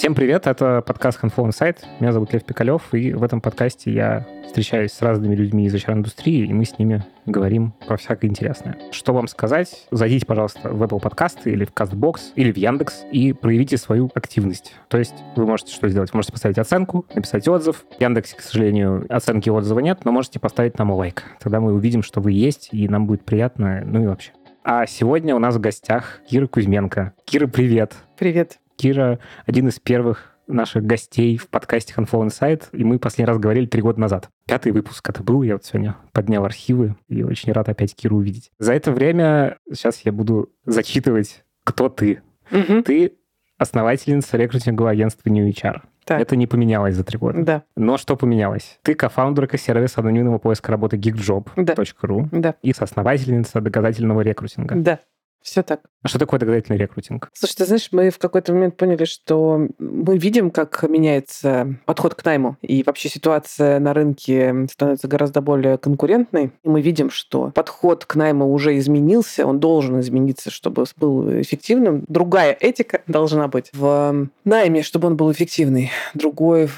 Всем привет, это подкаст Handful Insight. Меня зовут Лев Пикалев, и в этом подкасте я встречаюсь с разными людьми из HR-индустрии, и мы с ними говорим про всякое интересное. Что вам сказать? Зайдите, пожалуйста, в Apple подкасты или в CastBox, или в Яндекс и проявите свою активность. То есть вы можете что сделать? Можете поставить оценку, написать отзыв. В Яндексе, к сожалению, оценки и отзыва нет, но можете поставить нам лайк. Тогда мы увидим, что вы есть, и нам будет приятно, ну и вообще. А сегодня у нас в гостях Кира Кузьменко. Кира, привет. Привет. Кира один из первых наших гостей в подкасте Handful Insight, и мы последний раз говорили три года назад. Пятый выпуск это был, я вот сегодня поднял архивы, и очень рад опять Киру увидеть. За это время сейчас я буду зачитывать, кто ты. Мгм. Ты основательница рекрутингового агентства New HR. Так. Это не поменялось за три года. Да, Но что поменялось? Ты кофаундерка сервиса анонимного поиска работы geekjob.ru да, и соосновательница доказательного рекрутинга. да. Все так. А что такое доказательный рекрутинг? Слушай, ты знаешь, мы в какой-то момент поняли, что мы видим, как меняется подход к найму, и вообще ситуация на рынке становится гораздо более конкурентной. И мы видим, что подход к найму уже изменился, он должен измениться, чтобы был эффективным. Другая этика должна быть в найме, чтобы он был эффективный. Другой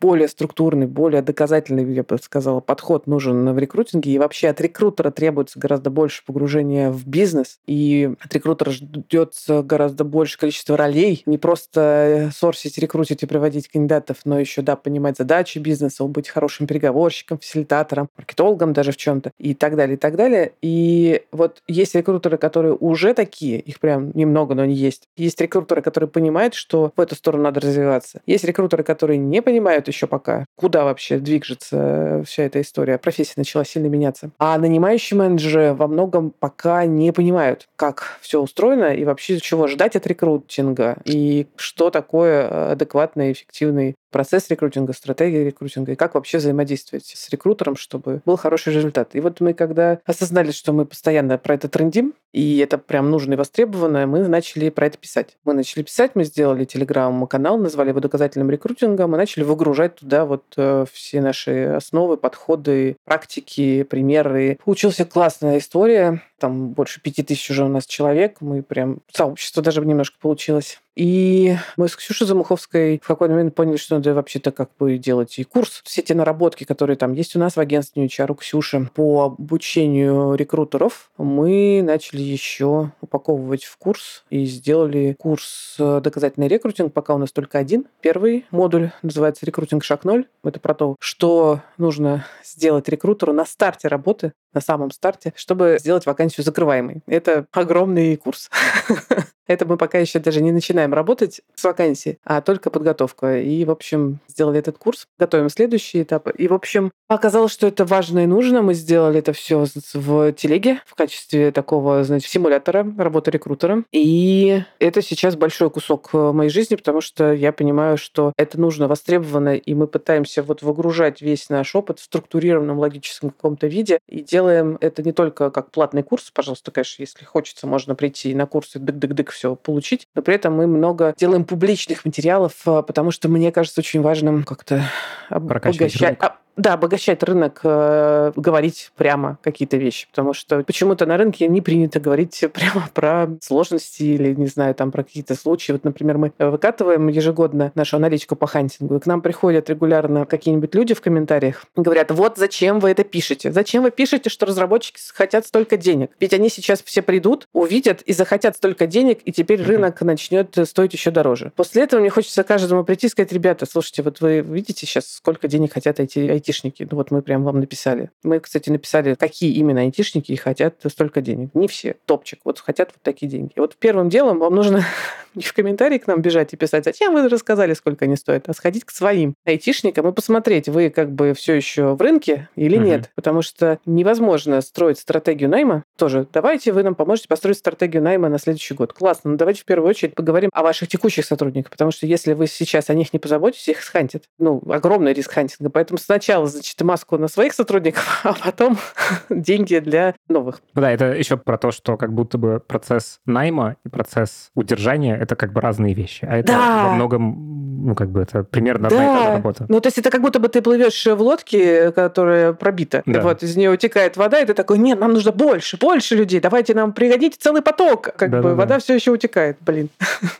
более структурный, более доказательный, я бы сказала, подход нужен в рекрутинге. И вообще от рекрутера требуется гораздо больше погружения в бизнес. И от рекрутера ждется гораздо больше количество ролей. Не просто сорсить, рекрутить и приводить кандидатов, но еще, да, понимать задачи бизнеса, быть хорошим переговорщиком, фасилитатором, маркетологом даже в чем-то и так далее, и так далее. И вот есть рекрутеры, которые уже такие, их прям немного, но они есть. Есть рекрутеры, которые понимают, что в эту сторону надо развиваться. Есть рекрутеры, которые не понимают еще пока, куда вообще движется вся эта история. Профессия начала сильно меняться. А нанимающие менеджеры во многом пока не понимают, как все устроено и вообще чего ждать от рекрутинга и что такое адекватный, эффективный процесс рекрутинга, стратегия рекрутинга и как вообще взаимодействовать с рекрутером, чтобы был хороший результат. И вот мы когда осознали, что мы постоянно про это трендим, и это прям нужно и востребовано, мы начали про это писать. Мы начали писать, мы сделали телеграм-канал, назвали его доказательным рекрутингом, и начали выгружать туда вот э, все наши основы, подходы, практики, примеры. Получилась классная история. Там больше пяти тысяч уже у нас человек. Мы прям... Сообщество даже немножко получилось. И мы с Ксюшей Замуховской в какой-то момент поняли, что надо вообще-то как бы делать и курс. Все те наработки, которые там есть у нас в агентстве HR, у Ксюши по обучению рекрутеров, мы начали еще упаковывать в курс и сделали курс э, «Доказательный рекрутинг». Пока у нас только один. Первый модуль называется «Рекрутинг шаг ноль». Это про то, что нужно сделать рекрутеру на старте работы, на самом старте, чтобы сделать вакансию закрываемой. Это огромный курс. Это мы пока еще даже не начинаем работать с вакансией, а только подготовка. И, в общем, сделали этот курс, готовим следующий этап. И, в общем, оказалось, что это важно и нужно. Мы сделали это все в телеге в качестве такого, значит, симулятора работы рекрутера. И это сейчас большой кусок э, моей жизни, потому что я понимаю, что это нужно, востребовано, и мы пытаемся вот выгружать весь наш опыт в структурированном логическом каком-то виде. И делаем это не только как платный курс, пожалуйста, конечно, если хочется, можно прийти на курсы дык-дык-дык все получить, но при этом мы много делаем публичных материалов, а, потому что мне кажется очень важным как-то обогащать, да, обогащать рынок, э, говорить прямо какие-то вещи, потому что почему-то на рынке не принято говорить прямо про сложности или, не знаю, там про какие-то случаи. Вот, например, мы выкатываем ежегодно нашу аналитику по хантингу, и к нам приходят регулярно какие-нибудь люди в комментариях и говорят, вот зачем вы это пишете? Зачем вы пишете, что разработчики хотят столько денег? Ведь они сейчас все придут, увидят и захотят столько денег, и теперь рынок начнет стоить еще дороже. После этого мне хочется каждому прийти и сказать, ребята, слушайте, вот вы видите сейчас, сколько денег хотят эти айтишники? Ну вот мы прям вам написали. Мы, кстати, написали, какие именно айтишники хотят столько денег. Не все. Топчик. Вот хотят вот такие деньги. И вот первым делом вам нужно не в комментарии к нам бежать и писать, зачем вы рассказали, сколько они стоят, а сходить к своим айтишникам и посмотреть, вы как бы все еще в рынке или Мгм. нет. Потому что невозможно строить стратегию найма. Тоже давайте вы нам поможете построить стратегию найма на следующий год. Классно, но давайте в первую очередь поговорим о ваших текущих сотрудниках, потому что если вы сейчас о них не позаботитесь, их схантят. Ну, огромный риск хантинга. Поэтому сначала, значит, маску на своих сотрудников, а потом деньги для новых. Да, это еще про то, что как будто бы процесс найма и процесс удержания — это как бы разные вещи. А это Да. во многом ну, как бы это примерно одна и та же работа. Ну, то есть это как будто бы ты плывешь в лодке, которая пробита. Да. Вот из нее утекает вода, и ты такой, нет, нам нужно больше, больше людей, давайте нам пригодите целый поток. Как да, бы да, вода да. все еще утекает, блин.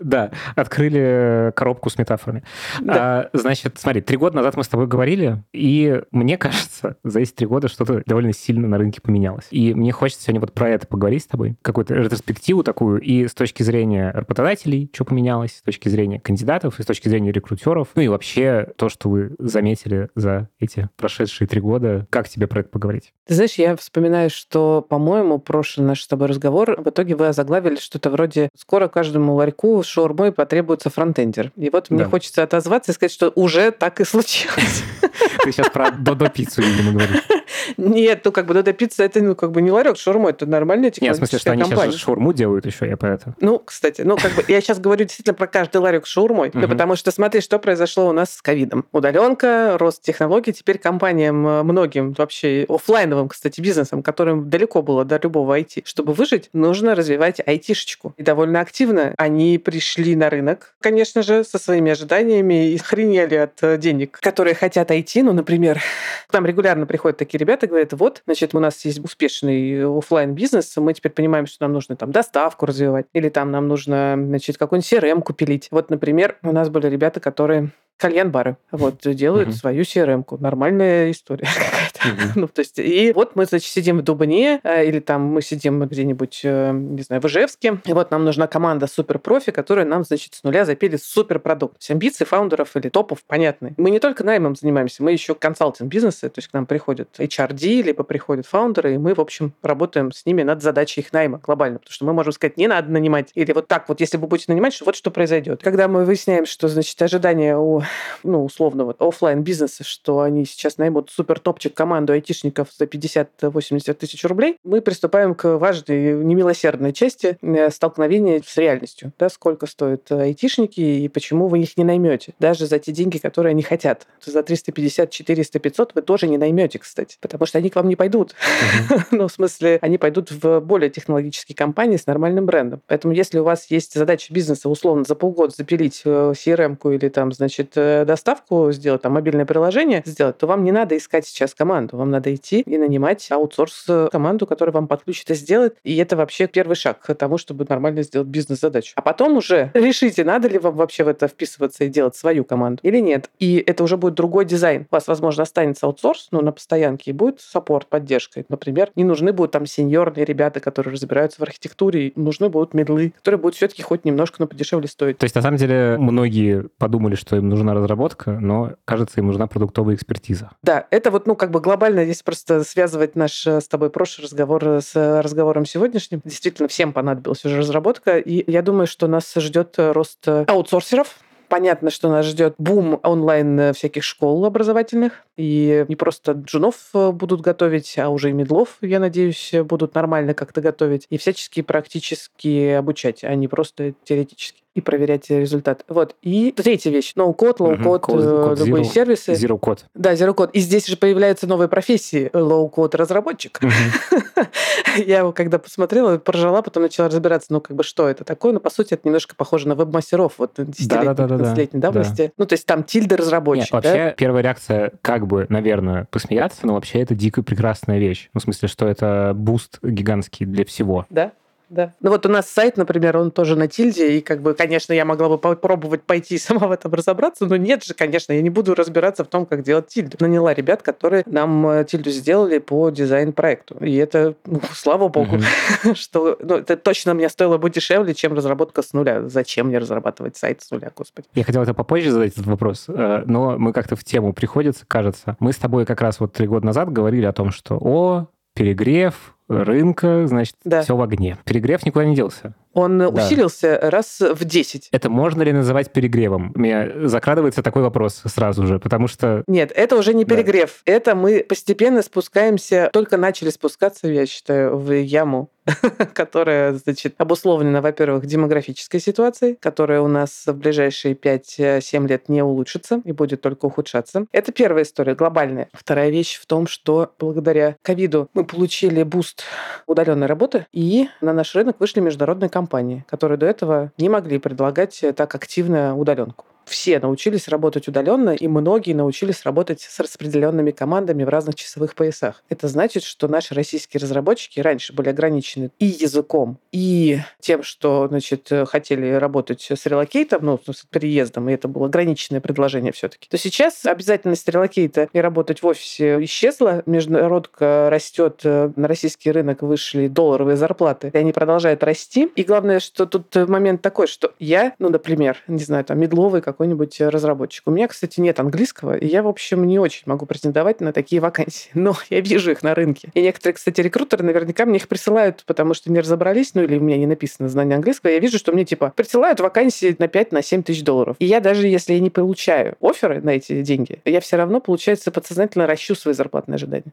Да, открыли коробку с метафорами. Да. А, значит, смотри, три года назад мы с тобой говорили, и мне кажется, за эти три года что-то довольно сильно на рынке поменялось. И мне хочется сегодня вот про это поговорить с тобой, какую-то ретроспективу такую, и с точки зрения работодателей, что поменялось, с точки зрения кандидатов, и с точки зрения рекрутеров, ну и вообще то, что вы заметили за эти прошедшие три года. Как тебе про это поговорить? Ты знаешь, я вспоминаю, что, по-моему, прошлый наш с тобой разговор, в итоге вы озаглавили что-то вроде «Скоро каждому ларьку шаурмой потребуется фронтендер». И вот мне хочется отозваться и сказать, что уже так и случилось. Ты сейчас про Додо-пиццу, видимо, говоришь. Нет, ну как бы Додо Пицца это ну как бы не ларек шаурма, это нормальная технологическая Нет, в смысле, что они компания. сейчас шаурму делают еще, я про это. Ну, кстати, ну как бы я сейчас говорю действительно про каждый ларек шаурмой, да потому что смотри, что произошло у нас с ковидом. Удаленка, рост технологий, теперь компаниям э, многим вообще офлайновым, кстати, бизнесам, которым далеко было до любого IT, чтобы выжить, нужно развивать айтишечку. И довольно активно они пришли на рынок, конечно же, со своими ожиданиями и хренели от э, денег, которые хотят IT. Ну, например, к нам регулярно приходят такие ребята говорят, вот, значит, у нас есть успешный офлайн бизнес мы теперь понимаем, что нам нужно там доставку развивать, или там нам нужно, значит, какой-нибудь CRM купить. Вот, например, у нас были ребята, которые кальян-бары. Вот, делают uh-huh. свою CRM-ку. Нормальная история ну, то есть, и вот мы, значит, сидим в Дубне, э, или там мы сидим где-нибудь, э, не знаю, в Ижевске, и вот нам нужна команда суперпрофи, которая нам, значит, с нуля запилит суперпродукт. То есть амбиции фаундеров или топов понятны. Мы не только наймом занимаемся, мы еще консалтинг бизнеса, то есть к нам приходят HRD, либо приходят фаундеры, и мы, в общем, работаем с ними над задачей их найма глобально, потому что мы можем сказать, не надо нанимать, или вот так вот, если вы будете нанимать, что вот что произойдет. Когда мы выясняем, что, значит, ожидания у ну, условно, вот офлайн бизнеса, что они сейчас наймут супер топчик команду айтишников за 50-80 тысяч рублей, мы приступаем к важной, немилосердной части э, столкновения с реальностью. Да, сколько стоят айтишники и почему вы их не наймете. Даже за те деньги, которые они хотят. За 350, 400, 500 вы тоже не наймете, кстати, потому что они к вам не пойдут. ну, в смысле, они пойдут в более технологические компании с нормальным брендом. Поэтому если у вас есть задача бизнеса, условно, за полгода запилить э, CRM -ку или там, значит, э, доставку сделать, там мобильное приложение сделать, то вам не надо искать сейчас команду. Вам надо идти и нанимать аутсорс э, команду, которая вам подключит и сделает. И это вообще первый шаг к тому, чтобы нормально сделать бизнес-задачу. А потом уже решите, надо ли вам вообще в это вписываться и делать свою команду или нет. И это уже будет другой дизайн. У вас, возможно, останется аутсорс, ну, на постоянке, и будет support, поддержка. Например, не нужны будут там сеньорные ребята, которые разбираются в архитектуре, нужны будут middle ы, которые будут все-таки хоть немножко, но подешевле стоить. То есть, на самом деле, многие подумали, что им нужна разработка, но, кажется, им нужна продуктовая экспертиза. Да, это вот, ну, как бы глобально, если просто связывать наш э, с тобой прошлый разговор э, с разговором сегодняшним, действительно всем понадобилась уже разработка, и я думаю, что нас ждет э, рост аутсорсеров, Понятно, что нас ждет бум онлайн всяких школ образовательных. И не просто джунов будут готовить, а уже и медлов, я надеюсь, будут нормально как-то готовить. И всячески практически обучать, а не просто теоретически и проверять результат. Вот. И третья вещь. No-code, low-code, uh-huh. любые zero, сервисы. Zero code. Да, zero code. И здесь же появляются новые профессии. Low-code разработчик. Uh-huh. Я его когда посмотрела, поржала, потом начала разбираться, ну, как бы, что это такое. Но, по сути, это немножко похоже на веб-мастеров вот 10-летней давности. Ну, то есть там Tilda разработчик. Нет, вообще, первая реакция, как бы, наверное, посмеяться, но вообще это дико прекрасная вещь. Ну, в смысле, что это boost гигантский для всего. Да? Да. Ну вот у нас сайт, например, он тоже на тильде, и как бы, конечно, я могла бы попробовать пойти сама в этом разобраться, но нет же, конечно, я не буду разбираться в том, как делать тильду. Наняла ребят, которые нам э, тильду сделали по дизайн-проекту. И это, ну, слава богу, что ну, это точно мне стоило бы дешевле, чем разработка с нуля. Зачем мне разрабатывать сайт с нуля, господи? Я хотел это попозже задать этот вопрос, э, но мы как-то в тему приходится, кажется. Мы с тобой как раз вот три года назад говорили о том, что о, перегрев, рынка, значит, да. все в огне. Перегрев никуда не делся. Он да. усилился раз в 10. Это можно ли называть перегревом? У меня закрадывается такой вопрос сразу же, потому что... Нет, это уже не перегрев. Да. Это мы постепенно спускаемся, только начали спускаться, я считаю, в яму которая, значит, обусловлена, во-первых, демографической ситуацией, которая у нас в ближайшие 5-7 лет не улучшится и будет только ухудшаться. Это первая история, глобальная. Вторая вещь в том, что благодаря ковиду мы получили boost удаленной работы, и на наш рынок вышли международные компании, которые до этого не могли предлагать так активно удаленку. Все научились работать удаленно, и многие научились работать с распределенными командами в разных часовых поясах. Это значит, что наши российские разработчики раньше были ограничены и языком, и тем, что значит, хотели работать с relocate ом, ну, с переездом, и это было ограниченное предложение все-таки, то сейчас обязательность relocate а и работать в офисе исчезла, международка растет, на российский рынок вышли долларовые зарплаты, и они продолжают расти. И главное, что тут момент такой, что я, ну, например, не знаю, там, медловый какой-нибудь разработчик. У меня, кстати, нет английского, и я, в общем, не очень могу претендовать на такие вакансии. Но я вижу их на рынке. И некоторые, кстати, рекрутеры наверняка мне их присылают, потому что не разобрались, ну, или у меня не написано знание английского. Я вижу, что мне, типа, присылают вакансии на 5 на 7 тысяч долларов. И я даже, если я не получаю оферы на эти деньги, я все равно, получается, подсознательно ращу свои зарплатные ожидания.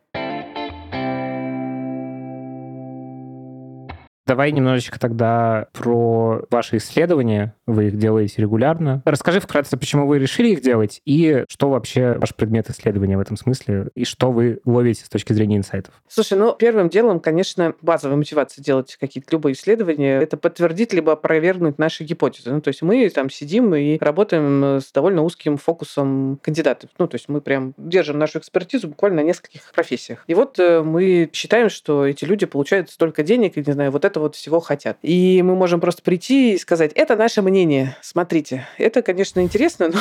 Давай немножечко тогда про ваши исследования. Вы их делаете регулярно. Расскажи вкратце, почему вы решили их делать и что вообще ваш предмет исследования в этом смысле и что вы ловите с точки зрения инсайтов. Слушай, ну, первым делом, конечно, базовая мотивация делать какие-то любые исследования — это подтвердить либо опровергнуть наши гипотезы. Ну, то есть мы там сидим и работаем с довольно узким фокусом кандидатов. Ну, то есть мы прям держим нашу экспертизу буквально на нескольких профессиях. И вот э, мы считаем, что эти люди получают столько денег, и, не знаю, вот это вот всего хотят. И мы можем просто прийти и сказать, это наше мнение, смотрите. Это, конечно, интересно, но,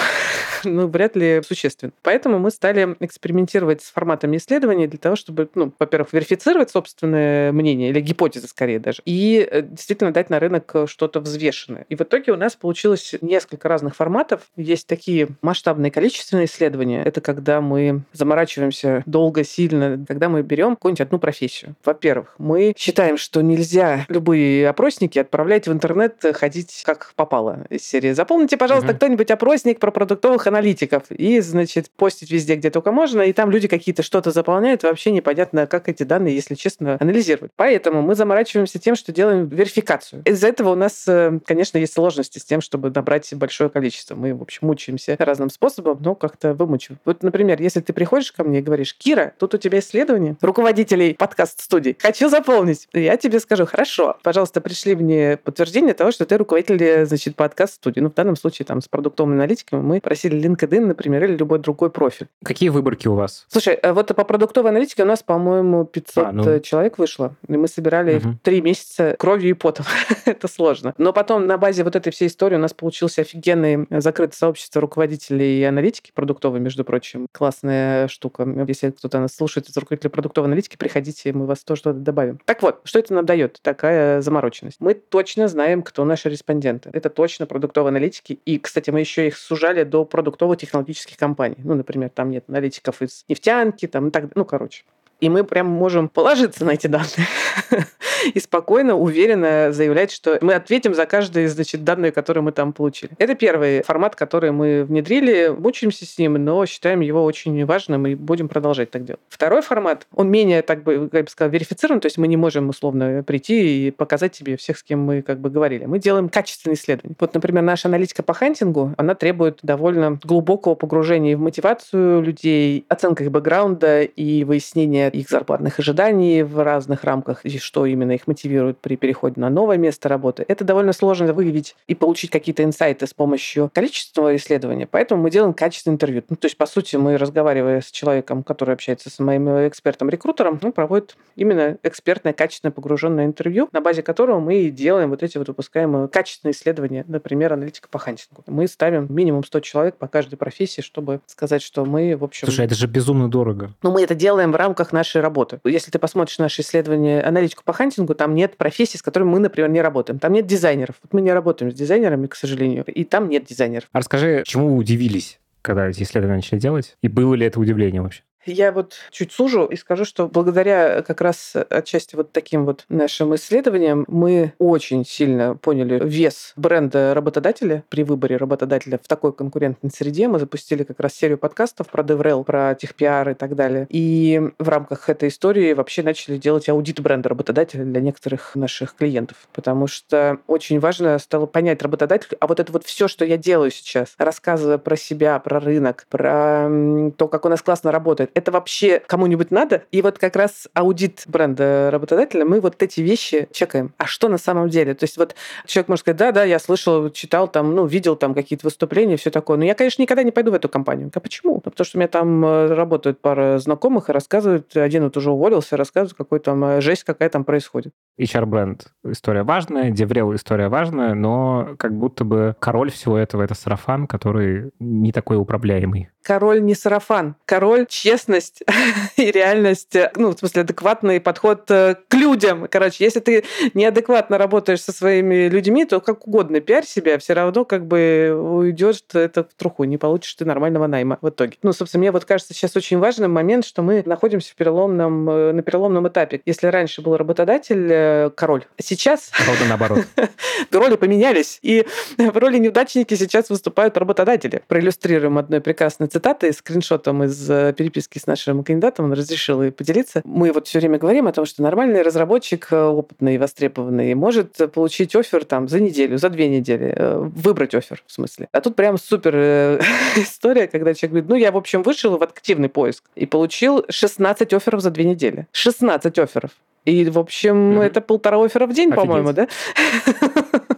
но вряд ли существенно. Поэтому мы стали экспериментировать с форматами исследований для того, чтобы, ну, во-первых, верифицировать собственное мнение, или гипотезы скорее даже, и э, действительно дать на рынок что-то взвешенное. И в итоге у нас получилось несколько разных форматов. Есть такие масштабные количественные исследования. Это когда мы заморачиваемся долго, сильно, когда мы берем какую-нибудь одну профессию. Во-первых, мы считаем, что нельзя любые опросники отправлять в интернет э, ходить как попало из серии. Запомните, пожалуйста, угу. кто-нибудь опросник про продуктовых аналитиков и, значит, постить везде, где только можно, и там люди какие-то что-то заполняют, вообще непонятно, как эти данные, если честно, анализировать. Поэтому мы заморачиваемся тем, что делаем верификацию. Из-за этого у нас, э, конечно, есть сложности с тем, чтобы набрать большое количество. Мы, в общем, мучаемся разным способом, но как-то вымучим. Вот, например, если ты приходишь ко мне и говоришь, Кира, тут у тебя исследование руководителей подкаст-студий, хочу заполнить. Я тебе скажу, хорошо, Хорошо, пожалуйста, пришли мне подтверждение того, что ты руководитель, значит, подкаст-студии. Ну, в данном случае там с продуктовыми аналитиками мы просили LinkedIn, например, или любой другой профиль. Какие выборки у вас? Слушай, э, вот по продуктовой аналитике у нас, по-моему, 500 а, ну... человек вышло, и мы собирали угу. три месяца кровью и потом. Это сложно. Но потом на базе вот этой всей истории у нас получился офигенный закрытое сообщество руководителей и аналитики продуктовой, между прочим. Классная штука. Если кто-то нас слушает из руководителей продуктовой аналитики, приходите, мы вас тоже туда добавим. Так вот, что это нам дает? Так, такая замороченность. Мы точно знаем, кто наши респонденты. Это точно продуктовые аналитики. И, кстати, мы еще их сужали до продуктово-технологических компаний. Ну, например, там нет аналитиков из нефтянки, там и так далее. Ну, короче. И мы прям можем положиться на эти данные и спокойно, уверенно заявлять, что мы ответим за каждые значит, данные, которые мы там получили. Это первый формат, который мы внедрили, мучаемся с ним, но считаем его очень важным и будем продолжать так делать. Второй формат, он менее, так бы, как бы сказал, верифицирован, то есть мы не можем условно прийти и показать тебе всех, с кем мы как бы говорили. Мы делаем качественные исследования. Вот, например, наша аналитика по хантингу, она требует довольно глубокого погружения в мотивацию людей, оценка их бэкграунда и выяснения их зарплатных ожиданий в разных рамках, и что именно их мотивирует при переходе на новое место работы. Это довольно сложно выявить и получить какие-то инсайты с помощью количественного исследования, поэтому мы делаем качественное интервью. Ну, то есть, по сути, мы, разговаривая с человеком, который общается с моим экспертом-рекрутером, он проводит именно экспертное, качественное, погруженное интервью, на базе которого мы делаем вот эти вот выпускаемые качественные исследования, например, аналитика по хантингу. Мы ставим минимум 100 человек по каждой профессии, чтобы сказать, что мы, в общем... Слушай, это же безумно дорого. Ну, мы это делаем в рамках нашей работы. Если ты посмотришь наши исследования, аналитику по хантингу, там нет профессий, с которыми мы, например, не работаем. Там нет дизайнеров. Вот мы не работаем с дизайнерами, к сожалению, и там нет дизайнеров. А расскажи, чему вы удивились, когда эти исследования начали делать? И было ли это удивление вообще? Я вот чуть сужу и скажу, что благодаря как раз отчасти вот таким вот нашим исследованиям мы очень сильно поняли вес бренда работодателя при выборе работодателя в такой конкурентной среде. Мы запустили как раз серию подкастов про DevRel, про техпиар и так далее. И в рамках этой истории вообще начали делать аудит бренда работодателя для некоторых наших клиентов. Потому что очень важно стало понять работодателю, а вот это вот все, что я делаю сейчас, рассказывая про себя, про рынок, про то, как у нас классно работает, это вообще кому-нибудь надо? И вот как раз аудит бренда работодателя, мы вот эти вещи чекаем. А что на самом деле? То есть вот человек может сказать, да, да, я слышал, читал там, ну, видел там какие-то выступления, все такое. Но я, конечно, никогда не пойду в эту компанию. А почему? Ну, потому что у меня там э, работают пара знакомых и рассказывают, один вот уже уволился, рассказывает, какой там э, жесть какая там происходит. HR-бренд история важная, Деврел история важная, но как будто бы король всего этого — это сарафан, который не такой управляемый король не сарафан. Король — честность и реальность, ну, в смысле, адекватный подход э, к людям. Короче, если ты неадекватно работаешь со своими людьми, то как угодно пиарь себя, все равно как бы уйдешь это в труху, не получишь ты нормального найма в итоге. Ну, собственно, мне вот кажется сейчас очень важный момент, что мы находимся в переломном, э, на переломном этапе. Если раньше был работодатель, э, король, сейчас... Ровно наоборот. Роли поменялись, и в роли неудачники сейчас выступают работодатели. Проиллюстрируем одной прекрасной цитатой, скриншотом из э, переписки с нашим кандидатом, он разрешил и поделиться. Мы вот все время говорим о том, что нормальный разработчик, э, опытный, востребованный, может получить офер там за неделю, за две недели, э, выбрать офер в смысле. А тут прям супер история, когда человек говорит, ну я, в общем, вышел в активный поиск и получил 16 оферов за две недели. 16 оферов. И, в общем, mm-hmm. это полтора оффера в день, Офигеть. по-моему, да?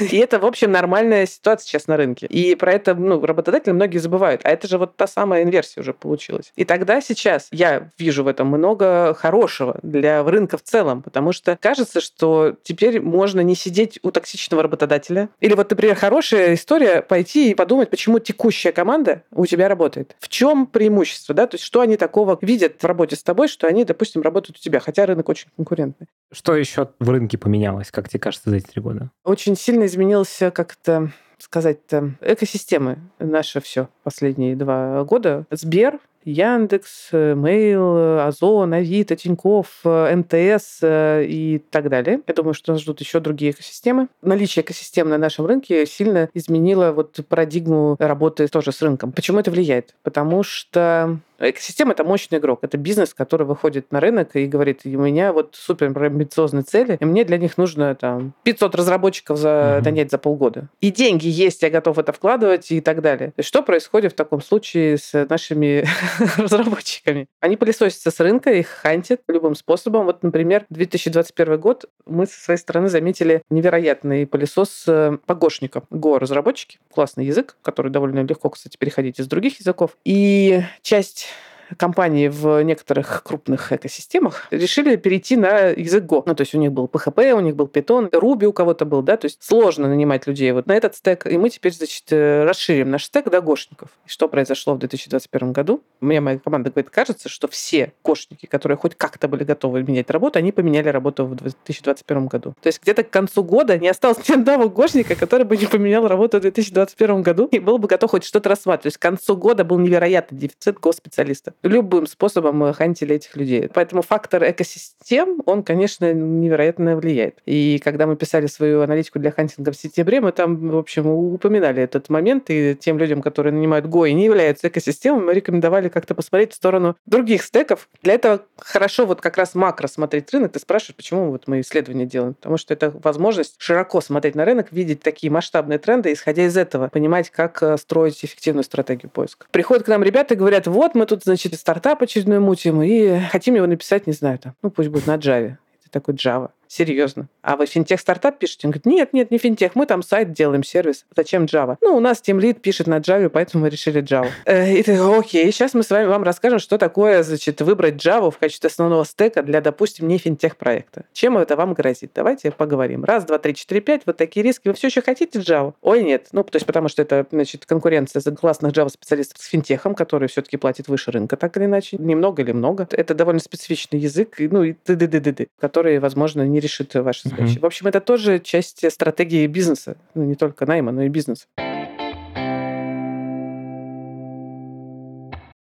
И это, в общем, нормальная ситуация сейчас на рынке. И про это ну, работодатели многие забывают. А это же вот та самая инверсия уже получилась. И тогда сейчас я вижу в этом много хорошего для рынка в целом, потому что кажется, что теперь можно не сидеть у токсичного работодателя. Или вот, например, хорошая история пойти и подумать, почему текущая команда у тебя работает. В чем преимущество, да? То есть что они такого видят в работе с тобой, что они, допустим, работают у тебя, хотя рынок очень конкурентный. Что еще в рынке поменялось, как тебе кажется, за эти три года? Очень сильно изменился как-то сказать-то, экосистемы наше все последние два года. Сбер, Яндекс, Mail, Озон, Авито, Тинькофф, МТС и так далее. Я думаю, что нас ждут еще другие экосистемы. Наличие экосистем на нашем рынке сильно изменило вот парадигму работы тоже с рынком. Почему это влияет? Потому что Экосистема — это мощный игрок. Это бизнес, который выходит на рынок и говорит, у меня вот супер амбициозные цели, и мне для них нужно там 500 разработчиков за, mm-hmm. нанять за полгода. И деньги есть, я готов это вкладывать и так далее. И что происходит в таком случае с нашими разработчиками? Они пылесосятся с рынка, их хантят любым способом. Вот, например, 2021 год мы со своей стороны заметили невероятный пылесос э, погошников. Go-разработчики, классный язык, который довольно легко, кстати, переходить из других языков. И часть компании в некоторых крупных экосистемах решили перейти на язык Go. Ну, то есть у них был PHP, у них был Python, Ruby у кого-то был, да, то есть сложно нанимать людей вот на этот стек, и мы теперь, значит, э, расширим наш стек до гошников. И что произошло в 2021 году? Мне моя команда говорит, кажется, что все гошники, которые хоть как-то были готовы менять работу, они поменяли работу в 2021 году. То есть где-то к концу года не осталось ни одного гошника, который бы не поменял работу в 2021 году и был бы готов хоть что-то рассматривать. То есть к концу года был невероятный дефицит госпециалистов любым способом хантили этих людей. Поэтому фактор экосистем, он, конечно, невероятно влияет. И когда мы писали свою аналитику для хантинга в сентябре, мы там, в общем, упоминали этот момент, и тем людям, которые нанимают Go и не являются экосистемой, мы рекомендовали как-то посмотреть в сторону других стеков. Для этого хорошо вот как раз макро смотреть рынок. Ты спрашиваешь, почему вот мы исследования делаем? Потому что это возможность широко смотреть на рынок, видеть такие масштабные тренды, исходя из этого понимать, как э, строить эффективную стратегию поиска. Приходят к нам ребята и говорят, вот мы тут, значит, стартап очередной мутим и хотим его написать, не знаю, там, ну пусть будет на Java. Это такой Java. Серьезно. А вы финтех-стартап пишете? Он говорит, нет, нет, не финтех, мы там сайт делаем, сервис. Зачем Java? Ну, у нас Team Lead пишет на Java, поэтому мы решили Java. Э, и ты, окей, сейчас мы с вами вам расскажем, что такое, значит, выбрать Java в качестве основного стека для, допустим, не финтех-проекта. Чем это вам грозит? Давайте поговорим. Раз, два, три, четыре, пять, вот такие риски. Вы все еще хотите Java? Ой, нет. Ну, то есть потому что это, значит, конкуренция за классных Java-специалистов с финтехом, который все-таки платит выше рынка, так или иначе. Немного или много. Это довольно специфичный язык, ну и т д д д д который, возможно, не решит ваши задачи Mm-hmm. В общем, это тоже часть стратегии бизнеса, ну, не только найма, но и бизнеса.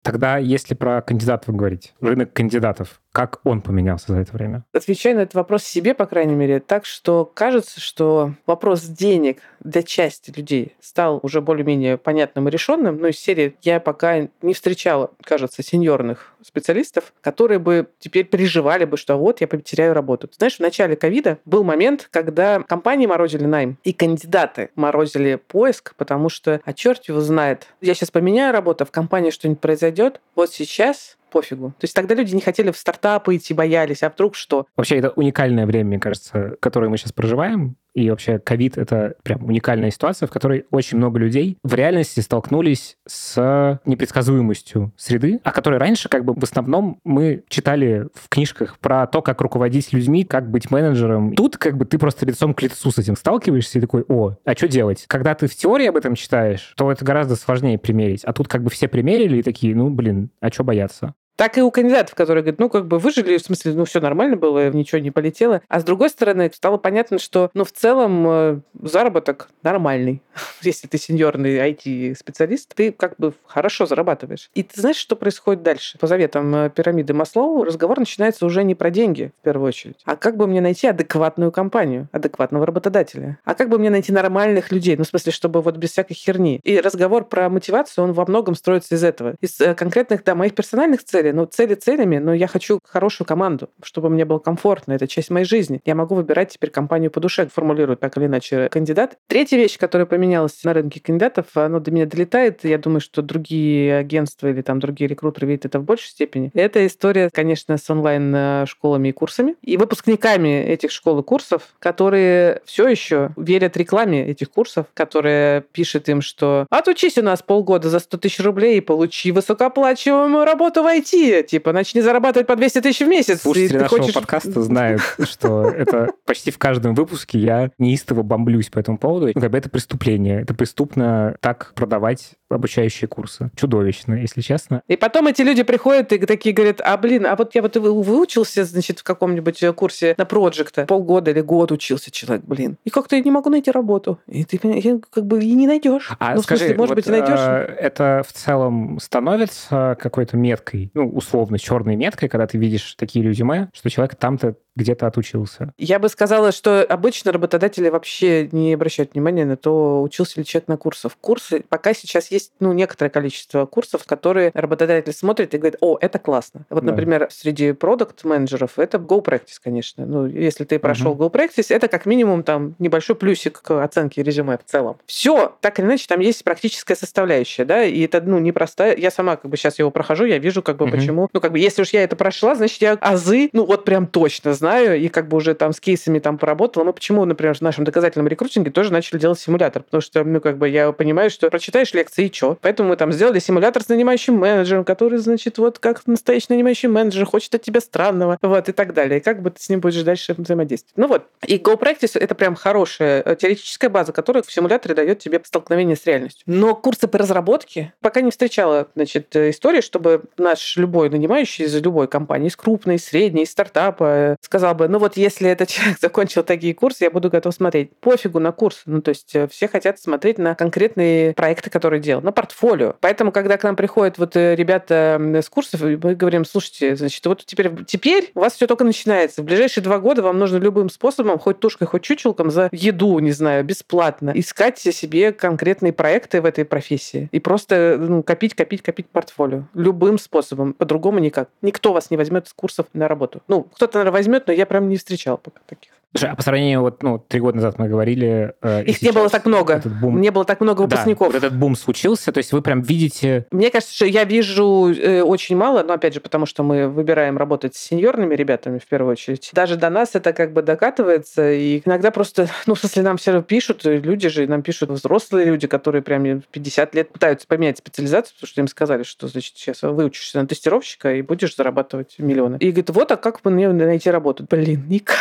Тогда, если про кандидатов говорить, рынок кандидатов, как он поменялся за это время? Отвечаю на этот вопрос себе, по крайней мере, так что кажется, что вопрос денег для части людей стал уже более-менее понятным и решенным. Но из серии я пока не встречала, кажется, сеньорных специалистов, которые бы теперь переживали бы, что вот я потеряю работу. знаешь, в начале ковида был момент, когда компании морозили найм, и кандидаты морозили поиск, потому что, а черт его знает, я сейчас поменяю работу, а в компании что-нибудь произойдет. Вот сейчас пофигу. То есть тогда люди не хотели в стартапы идти, боялись, а вдруг что? Вообще это уникальное время, мне кажется, которое мы сейчас проживаем. И вообще ковид — это прям уникальная ситуация, в которой очень много людей в реальности столкнулись с непредсказуемостью среды, о которой раньше как бы в основном мы читали в книжках про то, как руководить людьми, как быть менеджером. Тут как бы ты просто лицом к лицу с этим сталкиваешься и такой, о, а что делать? Когда ты в теории об этом читаешь, то это гораздо сложнее примерить. А тут как бы все примерили и такие, ну, блин, а что бояться? Так и у кандидатов, которые говорят, ну, как бы выжили, в смысле, ну, все нормально было, ничего не полетело. А с другой стороны, стало понятно, что, ну, в целом э, заработок нормальный. Если ты сеньорный IT-специалист, ты как бы хорошо зарабатываешь. И ты знаешь, что происходит дальше? По заветам э, пирамиды Маслоу разговор начинается уже не про деньги, в первую очередь, а как бы мне найти адекватную компанию, адекватного работодателя. А как бы мне найти нормальных людей, ну, в смысле, чтобы вот без всякой херни. И разговор про мотивацию, он во многом строится из этого. Из э, конкретных, да, моих персональных целей, цели. Ну, цели целями, но я хочу хорошую команду, чтобы мне было комфортно. Это часть моей жизни. Я могу выбирать теперь компанию по душе, формулирует так или иначе кандидат. Третья вещь, которая поменялась на рынке кандидатов, она до меня долетает. Я думаю, что другие агентства или там другие рекрутеры видят это в большей степени. Это история, конечно, с онлайн-школами и курсами. И выпускниками этих школ и курсов, которые все еще верят рекламе этих курсов, которая пишет им, что отучись у нас полгода за 100 тысяч рублей и получи высокооплачиваемую работу в IT расти, типа, начни зарабатывать по 200 тысяч в месяц. Слушатели нашего хочешь... подкаста знают, что это почти в каждом выпуске я неистово бомблюсь по этому поводу. Ну, как бы это преступление. Это преступно так продавать обучающие курсы. Чудовищно, если честно. И потом эти люди приходят и такие говорят, а блин, а вот я вот выучился, значит, в каком-нибудь курсе на проекта полгода или год учился человек, блин. И как-то я не могу найти работу. И ты как бы и не найдешь. А ну, скажи, в смысле, может вот, быть, и найдешь. Э, это в целом становится какой-то меткой, ну, условно, черной меткой, когда ты видишь такие резюме, что человек там-то где-то отучился? Я бы сказала, что обычно работодатели вообще не обращают внимания на то, учился ли человек на курсах. Курсы, пока сейчас есть ну, некоторое количество курсов, которые работодатель смотрит и говорит, о, это классно. Вот, да. например, среди продукт-менеджеров это Go Practice, конечно. Ну, если ты прошел uh-huh. Go Practice, это как минимум там небольшой плюсик к оценке резюме в целом. Все, так или иначе, там есть практическая составляющая, да, и это, ну, непростая. Я сама как бы сейчас его прохожу, я вижу, как бы, uh-huh. почему. Ну, как бы, если уж я это прошла, значит, я азы, ну, вот прям точно знаю, знаю, и как бы уже там с кейсами там поработала. Мы почему, например, в нашем доказательном рекрутинге тоже начали делать симулятор? Потому что, ну, как бы я понимаю, что прочитаешь лекции и что? Поэтому мы там сделали симулятор с нанимающим менеджером, который, значит, вот как настоящий нанимающий менеджер хочет от тебя странного, вот, и так далее. И как бы ты с ним будешь дальше взаимодействовать. Ну вот. И Go Practice — это прям хорошая э, теоретическая база, которая в симуляторе дает тебе столкновение с реальностью. Но курсы по разработке пока не встречала, значит, истории, чтобы наш любой нанимающий из любой компании, из крупной, средней, из стартапа, э, сказал, бы, ну вот если этот человек закончил такие курсы, я буду готов смотреть. Пофигу на курс. Ну, то есть э, все хотят смотреть на конкретные проекты, которые делал, на портфолио. Поэтому, когда к нам приходят вот э, ребята с курсов, мы говорим, слушайте, значит, вот теперь, теперь у вас все только начинается. В ближайшие два года вам нужно любым способом, хоть тушкой, хоть чучелком, за еду, не знаю, бесплатно, искать себе конкретные проекты в этой профессии. И просто ну, копить, копить, копить портфолио. Любым способом. По-другому никак. Никто вас не возьмет с курсов на работу. Ну, кто-то, наверное, возьмет, но я прям не встречал пока таких. Слушай, а по сравнению, вот, ну, три года назад мы говорили... Э, Их не было так много. Бум... Не было так много выпускников. Да, вот этот бум случился, то есть вы прям видите... Мне кажется, что я вижу э, очень мало, но, опять же, потому что мы выбираем работать с сеньорными ребятами, в первую очередь. Даже до нас это как бы докатывается, и иногда просто, ну, в смысле, нам все равно пишут, люди же, нам пишут взрослые люди, которые прям 50 лет пытаются поменять специализацию, потому что им сказали, что, значит, сейчас выучишься на тестировщика и будешь зарабатывать миллионы. И говорит, вот, а как мне найти работу? Блин, никак.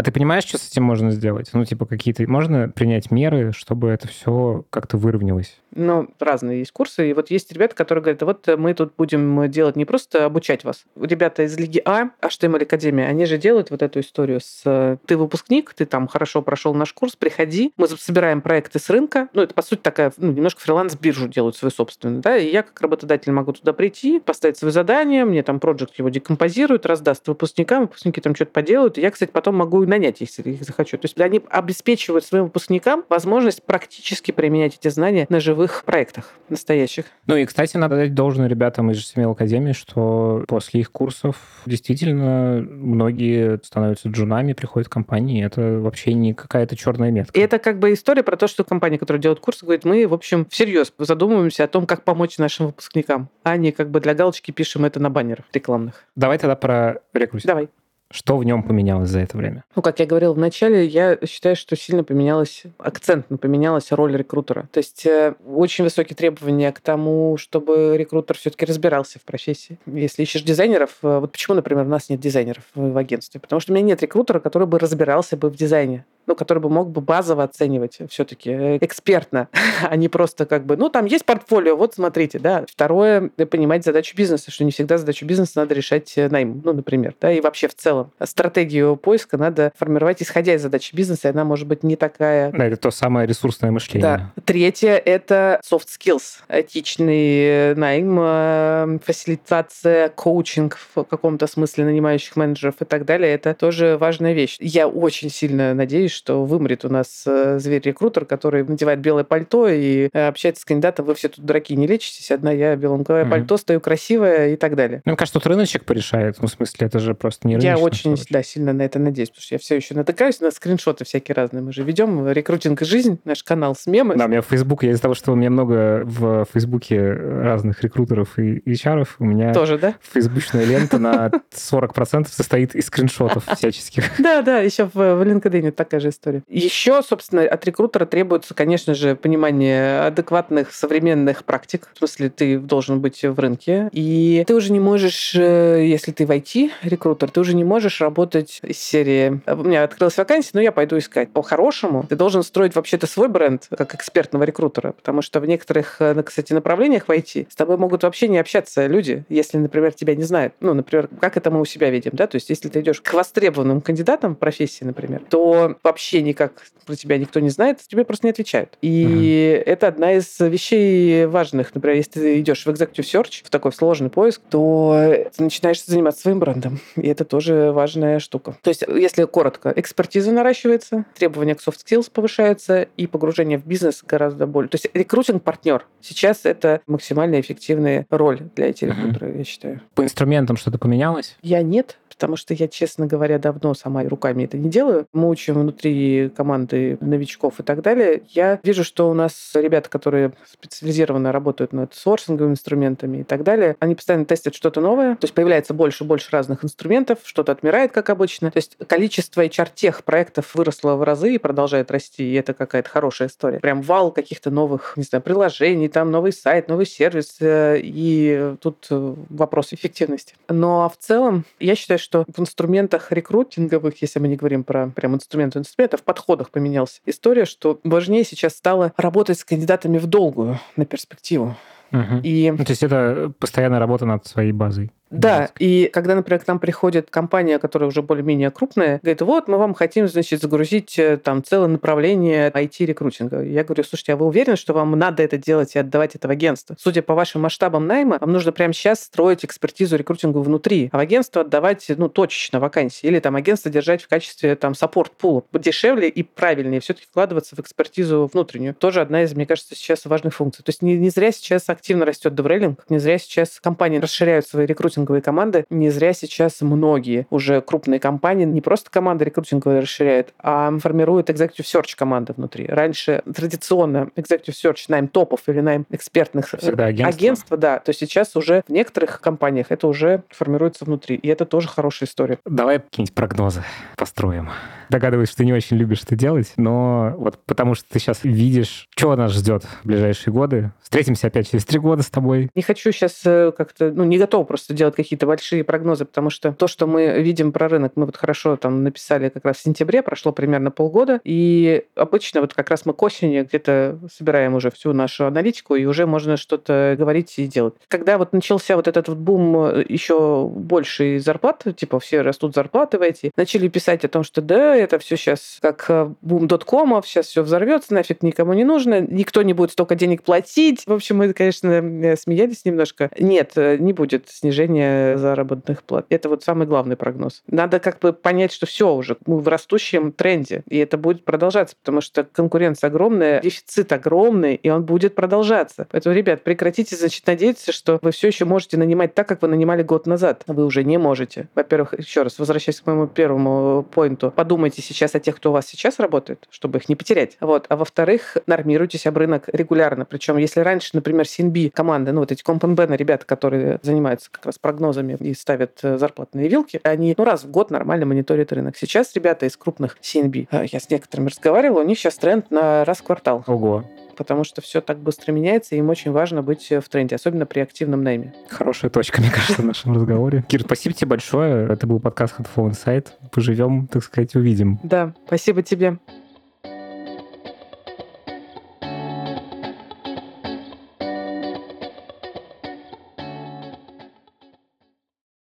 А ты понимаешь, что с этим можно сделать? Ну, типа, какие-то... Можно принять меры, чтобы это все как-то выровнялось? Ну, разные есть курсы. И вот есть ребята, которые говорят, вот мы тут будем делать не просто обучать вас. Ребята из Лиги А, HTML Академия, они же делают вот эту историю с... Ты выпускник, ты там хорошо прошел наш курс, приходи, мы собираем проекты с рынка. Ну, это, по сути, такая, ну, немножко фриланс-биржу делают свою собственную, да, и я как работодатель могу туда прийти, поставить свои задания, мне там проект его декомпозирует, раздаст выпускникам, выпускники там что-то поделают, и я, кстати, потом могу нанять, если их захочу. То есть они обеспечивают своим выпускникам возможность практически применять эти знания на живых проектах настоящих. Ну и, кстати, надо дать должное ребятам из HTML Академии, что после их курсов действительно многие становятся джунами, приходят в компании. Это вообще не какая-то черная метка. И это как бы история про то, что компания, которая делает курс, говорит, мы, в общем, всерьез задумываемся о том, как помочь нашим выпускникам, а не как бы для галочки пишем это на баннерах рекламных. Давай тогда про рекрутинг. Давай. Что в нем поменялось за это время? Ну, как я говорила в начале, я считаю, что сильно поменялась, акцентно поменялась роль рекрутера. То есть э, очень высокие требования к тому, чтобы рекрутер все-таки разбирался в профессии. Если ищешь дизайнеров, э, вот почему, например, у нас нет дизайнеров в агентстве? Потому что у меня нет рекрутера, который бы разбирался бы в дизайне ну, который бы мог бы базово оценивать все-таки э, экспертно, а не просто как бы, ну, там есть портфолио, вот смотрите, да. Второе, понимать задачу бизнеса, что не всегда задачу бизнеса надо решать э, найм, ну, например, да, и вообще в целом. Стратегию поиска надо формировать, исходя из задачи бизнеса, и она может быть не такая... Да, это то самое ресурсное мышление. Да. Третье — это soft skills, этичный найм, фасилитация, коучинг в каком-то смысле нанимающих менеджеров и так далее. Это тоже важная вещь. Я очень сильно надеюсь, что вымрет у нас э, зверь-рекрутер, который надевает белое пальто и э, общается с кандидатом, вы все тут дураки не лечитесь, одна я белом mm-hmm. пальто стою красивая и так далее. Ну, мне кажется, тут рыночек порешает, ну, в смысле, это же просто не Я очень, да, сильно на это надеюсь, потому что я все еще натыкаюсь на скриншоты всякие разные. Мы же ведем рекрутинг и жизнь, наш канал с мемами. Да, у меня в Facebook, я из-за того, что у меня много в Фейсбуке разных рекрутеров и HR, у меня тоже, да? фейсбучная лента на 40% состоит из скриншотов всяческих. Да, да, еще в LinkedIn такая же история. Еще, собственно, от рекрутера требуется, конечно же, понимание адекватных современных практик. В смысле, ты должен быть в рынке. И ты уже не можешь, э, если ты в IT-рекрутер, ты уже не можешь работать из серии «У меня открылась вакансия, но я пойду искать». По-хорошему, ты должен строить вообще-то свой бренд как экспертного рекрутера, потому что в некоторых, э, кстати, направлениях в IT с тобой могут вообще не общаться люди, если, например, тебя не знают. Ну, например, как это мы у себя видим, да? То есть, если ты идешь к востребованным кандидатам в профессии, например, то вообще никак про тебя никто не знает, тебе просто не отвечают. И угу. это одна из вещей важных. Например, если ты идешь в Executive Search, в такой сложный поиск, то ты начинаешь заниматься своим брендом. И это тоже важная штука. То есть, если коротко, экспертиза наращивается, требования к soft skills повышаются, и погружение в бизнес гораздо более. То есть, рекрутинг-партнер. Сейчас это максимально эффективная роль для этих рекрутеров, я считаю. По инструментам что-то поменялось? Я нет потому что я, честно говоря, давно сама руками это не делаю. Мы учим внутри команды новичков и так далее. Я вижу, что у нас ребята, которые специализированно работают над сорсинговыми инструментами и так далее, они постоянно тестят что-то новое, то есть появляется больше и больше разных инструментов, что-то отмирает, как обычно. То есть количество HR-тех проектов выросло в разы и продолжает расти, и это какая-то хорошая история. Прям вал каких-то новых, не знаю, приложений, там новый сайт, новый сервис, э, и тут вопрос эффективности. Но в целом я считаю, что что в инструментах рекрутинговых, если мы не говорим про прям инструменты инструментов, в подходах поменялась история, что важнее сейчас стало работать с кандидатами в долгую на перспективу. Угу. И... Ну, то есть это постоянная работа над своей базой. Да, и когда, например, к нам приходит компания, которая уже более-менее крупная, говорит, вот, мы вам хотим, значит, загрузить э, там целое направление IT-рекрутинга. Я говорю, слушайте, а вы уверены, что вам надо это делать и отдавать это в агентство? Судя по вашим масштабам найма, вам нужно прямо сейчас строить экспертизу рекрутинга внутри, а в агентство отдавать, ну, точечно вакансии, или там агентство держать в качестве там саппорт-пула. Дешевле и правильнее все-таки вкладываться в экспертизу внутреннюю. Тоже одна из, мне кажется, сейчас важных функций. То есть не, не зря сейчас активно растет деврелинг, не зря сейчас компании расширяют свои рекрутинг рекрутинговые команды. Не зря сейчас многие уже крупные компании не просто команды рекрутинговые расширяют, а формируют executive search команды внутри. Раньше традиционно executive search найм топов или найм экспертных Всегда агентство. агентства, да, то сейчас уже в некоторых компаниях это уже формируется внутри. И это тоже хорошая история. Давай какие-нибудь прогнозы построим. Догадываюсь, что ты не очень любишь это делать, но вот потому что ты сейчас видишь, что нас ждет в ближайшие годы. Встретимся опять через три года с тобой. Не хочу сейчас э, как-то, ну, не готов просто делать какие-то большие прогнозы, потому что то, что мы видим про рынок, мы вот хорошо там написали как раз в сентябре, прошло примерно полгода, и обычно вот как раз мы к осени где-то собираем уже всю нашу аналитику, и уже можно что-то говорить и делать. Когда вот начался вот этот вот бум э, еще больше зарплат, типа все растут зарплаты в IT, начали писать о том, что да, это все сейчас как э, бум доткомов, сейчас все взорвется, нафиг никому не нужно, никто не будет столько денег платить. В общем, мы, конечно, э, смеялись немножко. Нет, не будет снижения снижение заработных плат. Это вот самый главный прогноз. Надо как бы понять, что все уже, мы в растущем тренде, и это будет продолжаться, потому что конкуренция огромная, дефицит огромный, и он будет продолжаться. Поэтому, ребят, прекратите, значит, надеяться, что вы все еще можете нанимать так, как вы нанимали год назад. Вы уже не можете. Во-первых, еще раз, возвращаясь к моему первому поинту, подумайте сейчас о тех, кто у вас сейчас работает, чтобы их не потерять. Вот. А во-вторых, нормируйтесь об рынок регулярно. Причем, если раньше, например, CNB команды, ну вот эти компанбены, ребята, которые занимаются как раз прогнозами и ставят э, зарплатные вилки, они ну, раз в год нормально мониторят рынок. Сейчас ребята из крупных CNB, э, я с некоторыми разговаривала, у них сейчас тренд на раз в квартал. Ого потому что все так быстро меняется, и им очень важно быть в тренде, особенно при активном найме. Хорошая точка, мне кажется, в нашем разговоре. Кир, спасибо тебе большое. Это был подкаст Headphone Insight. Поживем, так сказать, увидим. Да, спасибо тебе.